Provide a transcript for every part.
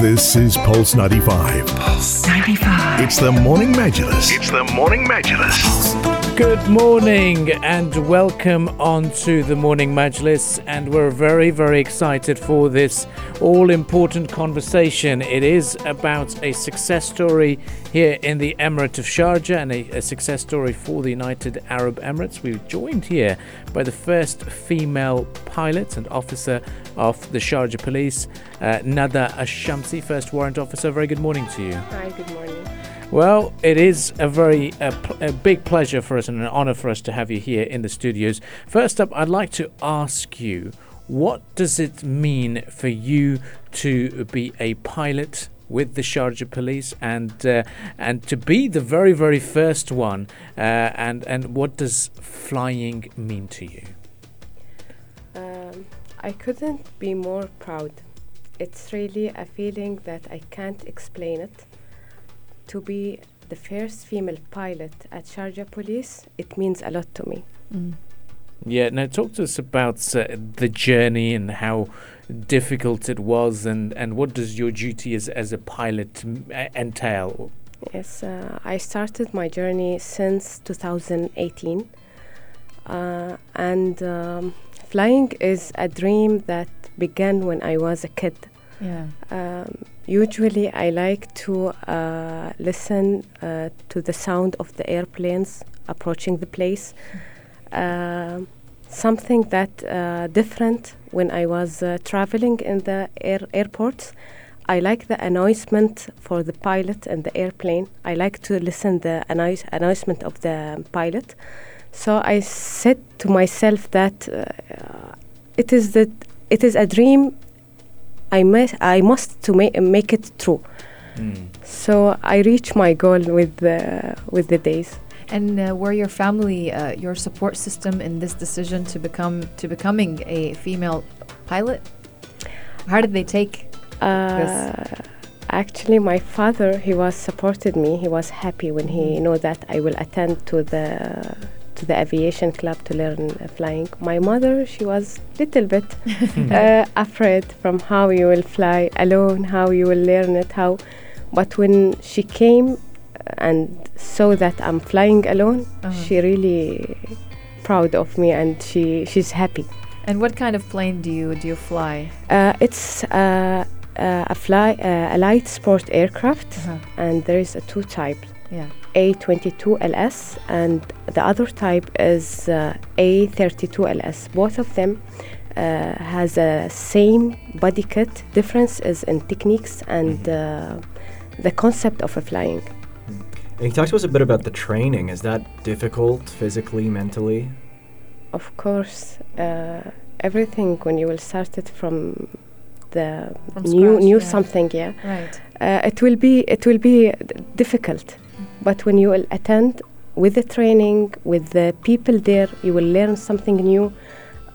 This is Pulse 95. Pulse 95. It's the Morning Majlis. It's the Morning Majlis. Good morning and welcome on to the Morning Majlis. And we're very, very excited for this all important conversation. It is about a success story here in the Emirate of Sharjah and a, a success story for the United Arab Emirates. We're joined here by the first female pilot and officer of the Sharjah Police, uh, Nada First warrant officer. Very good morning to you. Hi, good morning. Well, it is a very a, a big pleasure for us and an honor for us to have you here in the studios. First up, I'd like to ask you, what does it mean for you to be a pilot with the Sharjah Police and uh, and to be the very very first one? Uh, and and what does flying mean to you? Um, I couldn't be more proud. It's really a feeling that I can't explain it. To be the first female pilot at Sharjah Police, it means a lot to me. Yeah, now talk to us about uh, the journey and how difficult it was, and, and what does your duty as, as a pilot mm, e- entail? Yes, uh, I started my journey since 2018. Uh, and um, flying is a dream that began when I was a kid. Yeah. Um, usually, I like to uh, listen uh, to the sound of the airplanes approaching the place. Um something that uh, different when I was uh, traveling in the air airports. I like the announcement for the pilot and the airplane. I like to listen the announce- announcement of the pilot. So I said to myself that uh, it is the it is a dream. I must I must to ma- make it true. Mm. So I reach my goal with the with the days. And uh, were your family uh, your support system in this decision to become to becoming a female pilot? How did they take? Uh, actually, my father he was supported me. He was happy when he Mhm. know that I will attend to the to the aviation club to learn uh, flying. My mother she was little bit uh, afraid from how you will fly alone, how you will learn it, how. But when she came and saw that I'm flying alone, Uh-huh. she really proud of me and she she's happy. And what kind of plane do you do you fly? Uh, it's uh, uh, a fly uh, a light sport aircraft, Uh-huh. and there is a two types. Yeah. A22LS and the other type is uh, A32LS. Both of them uh, has a same body kit. Difference is in techniques and uh, the concept of a flying. And you talk to us a bit about the training. Is that difficult physically, mentally? Of course, uh, everything when you will start it from the From new scratch, new yeah. something, yeah. Right. uh, it will be it will be d- difficult but when you will attend with the training with the people there you will learn something new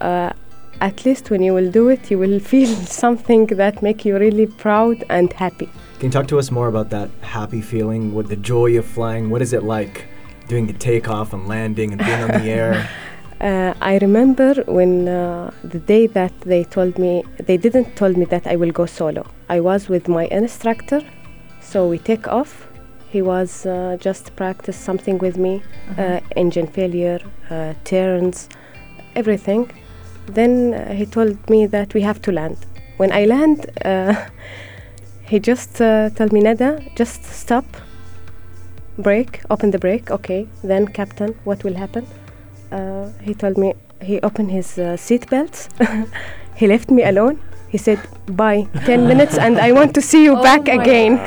uh, at least when you will do it you will feel something that make you really proud and happy Can you talk to us more about that happy feeling, with the joy of flying? What is it like doing the takeoff and landing and being on the air? uh, I remember when uh, the day that they told me they didn't told me that I will go solo. I was with my instructor, so we take off. He was uh, just practice something with me, Uh-huh. uh, engine failure, uh, turns, everything. Then uh, he told me that we have to land. When I land, uh, he just uh, told me, Nada, just stop, brake, open the brake. Okay, then captain, what will happen? Uh, he told me he opened his uh, seat belts. he left me alone. He said, "Bye, ten minutes, and I want to see you Oh back again."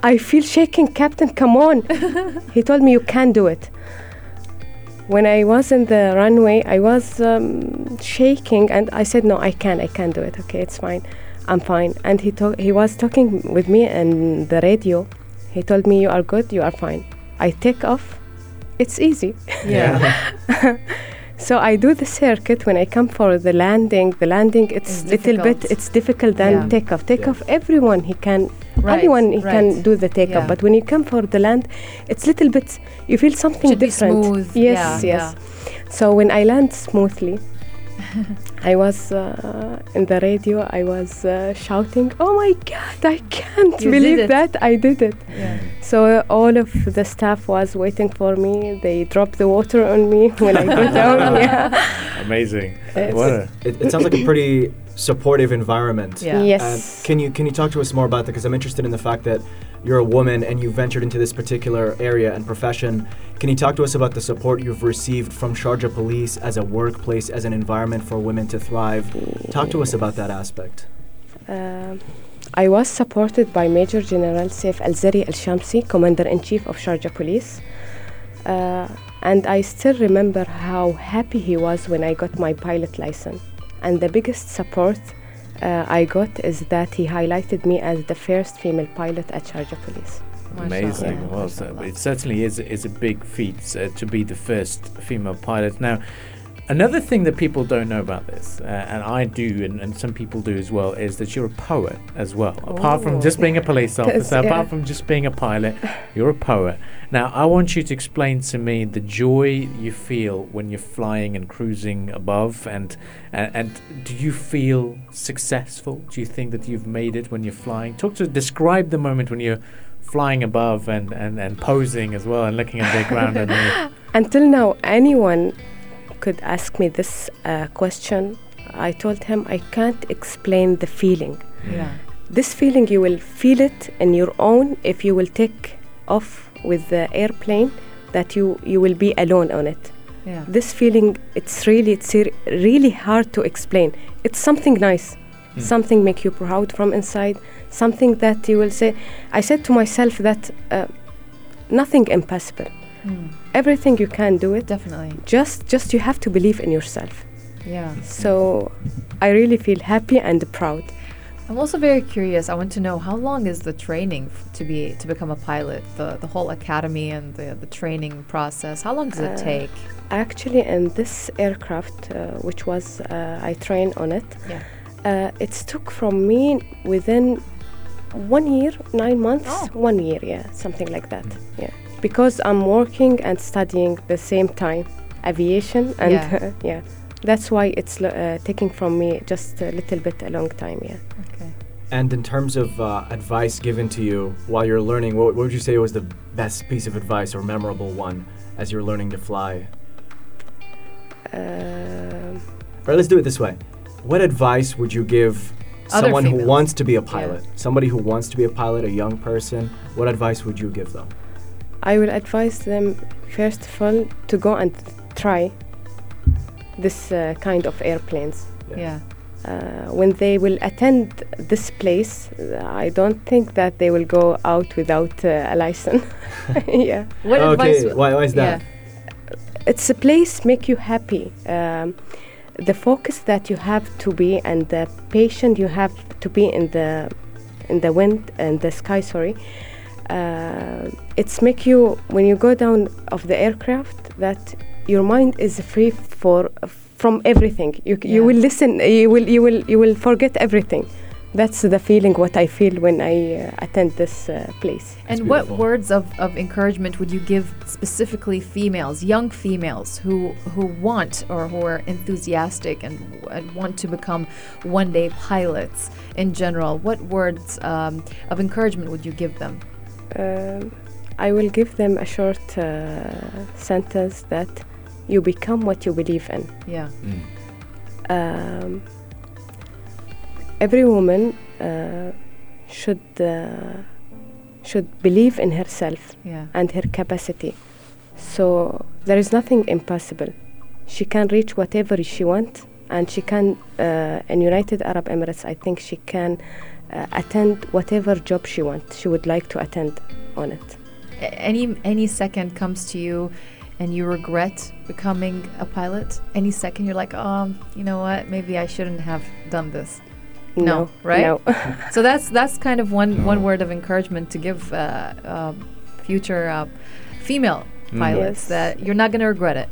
God. I feel shaking, Captain. Come on. he told me you can do it. When I was in the runway, I was um, shaking, and I said, "No, I can. I can do it. Okay, it's fine. I'm fine." And he to- he was talking with me in the radio. He told me, "You are good. You are fine." I take off. It's easy. Yeah. So I do the circuit when I come for the landing. The landing it's It's little bit it's difficult than Yeah. takeoff. Takeoff everyone he can Right, anyone right. can do the takeoff. Yeah. But when you come for the land, it's little bit you feel something Should be different. smooth. Yes, yeah, yes. So when I land smoothly, I was uh, in the radio. I was uh, shouting, "Oh my God! I can't You believe that I did it!" Yeah. So uh, all of the staff was waiting for me. They dropped the water on me when I got down. Yeah. Amazing. It's- It, it sounds like a pretty supportive environment. Yeah. And Yes. can you can you talk to us more about that? Because I'm interested in the fact that you're a woman and you ventured into this particular area and profession. Can you talk to us about the support you've received from Sharjah Police as a workplace, as an environment for women to thrive? Talk to us about that aspect. Um, I was supported by Major General Saif Al Zari Al Shamsi, Commander in Chief of Sharjah Police. Uh, and I still remember how happy he was when I got my pilot license. And the biggest support uh, I got is that he highlighted me as the first female pilot at Sharjah Police. Amazing. Yeah. Well, so it certainly is is a big feat uh, to be the first female pilot. Now, another thing that people don't know about this, uh, and I do, and, and some people do as well, is that you're a poet as well. Apart from just being a police officer, yeah. apart from just being a pilot, you're a poet. Now, I want you to explain to me the joy you feel when you're flying and cruising above, and and, and do you feel successful? Do you think that you've made it when you're flying? Talk to describe the moment when you're flying above and, and, and posing as well and looking at the ground. Until now, anyone could ask me this uh, question. I told him I can't explain the feeling. Yeah. This feeling, you will feel it in your own if you will take off with the airplane, that you, you will be alone on it. Yeah. This feeling, it's really, it's re- really hard to explain. It's something nice, Mm. something make you proud from inside, something that you will say. I said to myself that uh, nothing impossible. Mm, Everything you can do it. definitely. Just, just you have to believe in yourself. Yeah. So, I really feel happy and proud. I'm also very curious. I want to know how long is the training f- to be to become a pilot? The the whole academy and the the training process. How long does it Uh, take? Actually, in this aircraft, uh, which was uh, I trained on it, Yeah. uh, it took from me within one year, nine months, Oh. one year, yeah, something like that, yeah. Because I'm working and studying the same time, aviation, and Yeah. yeah, that's why it's lo- uh, taking from me just a little bit a long time, yeah. Okay. And in terms of uh, advice given to you while you're learning, what, what would you say was the best piece of advice or memorable one as you're learning to fly? Um, Or let's do it this way. What advice would you give Other someone who wants to be a pilot? Somebody who wants to be a pilot, a young person, what advice would you give them? I will advise them first of all to go and try this uh, kind of airplanes. Yeah. Uh, when they will attend this place, uh, I don't think that they will go out without uh, a license. yeah, What okay, advice? why, why is that? it's a place make you happy. Um, the focus that you have to be and the patient you have to be in the in the wind and the sky. Sorry, uh, it's make you when you go down of the aircraft that your mind is free for from everything. You c you will listen. You will you will you will forget everything. That's the feeling what I feel when I uh, attend this uh, place. And what words of, of encouragement would you give specifically females, young females who who want or who are enthusiastic and, and want to become one day pilots in general? What words um, of encouragement would you give them? Um, I will give them a short uh, sentence that you become what you believe in. Yeah. Um, every woman uh, should uh, should believe in herself Yeah. and her capacity. So there is nothing impossible. She can reach whatever she wants, and she can. Uh, in United Arab Emirates, I think she can uh, attend whatever job she wants. She would like to attend on it. Any any second comes to you and you regret becoming a pilot? Any second you're like, um, you know what? Maybe I shouldn't have done this. No, right? No. So that's that's kind of one one word of encouragement to give uh, um future uh, female Mm. pilots Yes. that you're not going to regret it.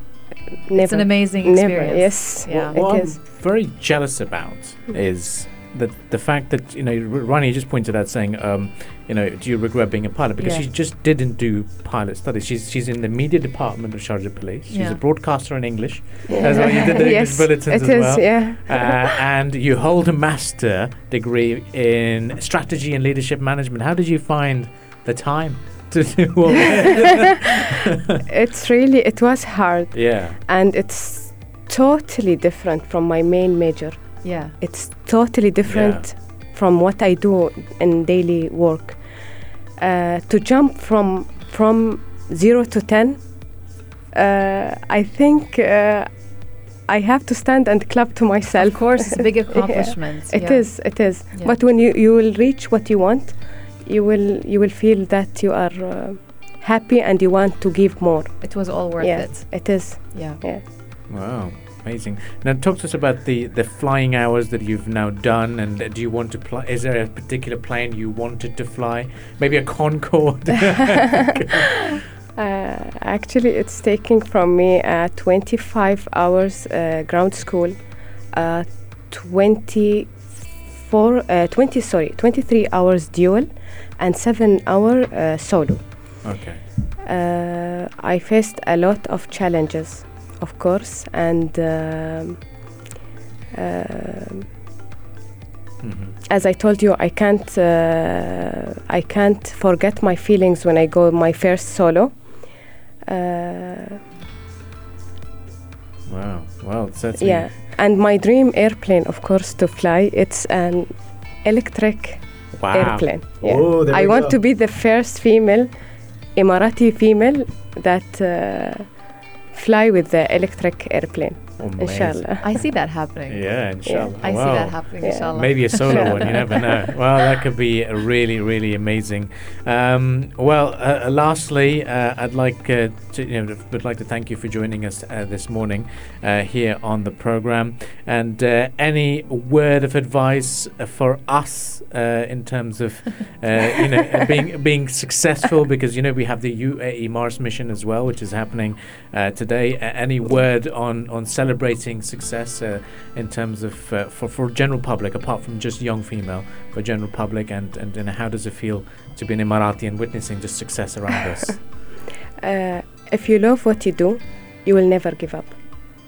Never. It's an amazing Never. experience. Yes. Yeah. It what I'm very jealous about is the the fact that you know Rani just pointed out saying, um, you know, do you regret being a pilot? Because Yeah. she just didn't do pilot studies. She's she's in the media department of Sharjah Police. She's Yeah. a broadcaster in English. That's why you did the yes, bulletins it as is, well. yeah. uh, and you hold a master degree in strategy and leadership management. How did you find the time to do all that? it's really, it was hard. yeah. And it's totally different from my main major. Yeah. It's totally different from what I do in daily work. Uh, to jump from from zero to ten, uh, I think uh, I have to stand and clap to myself. Of course, it's a big Yeah. accomplishment. It yeah. is, it is. Yeah. But when you, you will reach what you want, you will you will feel that you are uh, happy and you want to give more. It was all worth yeah, it. it is. Yeah. Yeah. Wow, amazing. Now, talk to us about the, the flying hours that you've now done, and uh, do you want to fly? Is there a particular plane you wanted to fly? Maybe a Concorde. Uh, actually, it's taking from me uh, 25 hours uh, ground school, uh, 24, uh, 20 sorry, 23 hours dual, and seven hour uh, solo. okay. Uh, I faced a lot of challenges, of course, and um, um hmm as I told you, I can't uh, I can't forget my feelings when I go my first solo. Uh, Wow. Well, certainly. yeah, and my dream airplane, of course, to fly. It's an electric Wow. airplane. Yeah. Oh, there I want go. to be the first female, Emirati female that uh, fly with the electric airplane. Amazing. Inshallah. I see that happening. Yeah, inshallah. I see that happening, Yeah. inshallah. Maybe a solo one, you never know. Well, that could be uh, really, really amazing. Um, well, uh, uh, lastly, uh, I'd like uh, to, you know, would like to thank you for joining us uh, this morning uh, here on the program. And uh, any word of advice uh, for us uh, in terms of, uh, you know, being being successful? Because you know we have the UAE Mars mission as well, which is happening uh, today. A- any word on on celebrating success uh, in terms of uh, for for general public, apart from just young female, for general public, and, and and how does it feel to be an Emirati and witnessing just success around us? Uh, if you love what you do, you will never give up.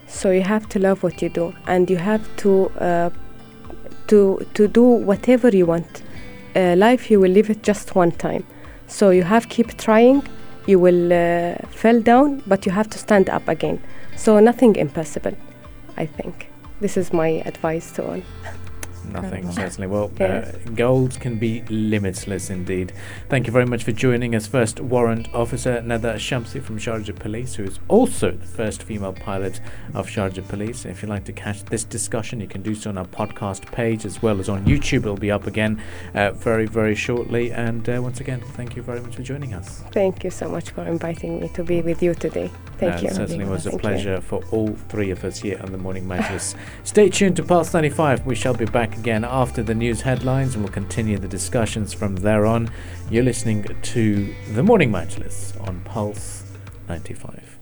So you have to love what you do, and you have to uh, to to do whatever you want. Uh, life you will live it just one time, so you have keep trying. You will uh, fall down, but you have to stand up again. So nothing impossible. I think this is my advice to all. Nothing, certainly. Well, uh, goals can be limitless indeed. Thank you very much for joining us. First Warrant Officer Nada Shamsi from Sharjah Police, who is also the first female pilot of Sharjah Police. If you'd like to catch this discussion, you can do so on our podcast page as well as on YouTube. It'll be up again uh, very, very shortly. And uh, once again, thank you very much for joining us. Thank you so much for inviting me to be with you today. Thank Uh, you. It certainly was a Thank you. pleasure for all three of us here on the Morning Majlis. Stay tuned to Pulse 95. We shall be back again after the news headlines and we'll continue the discussions from there on. You're listening to the Morning Majlis on Pulse 95.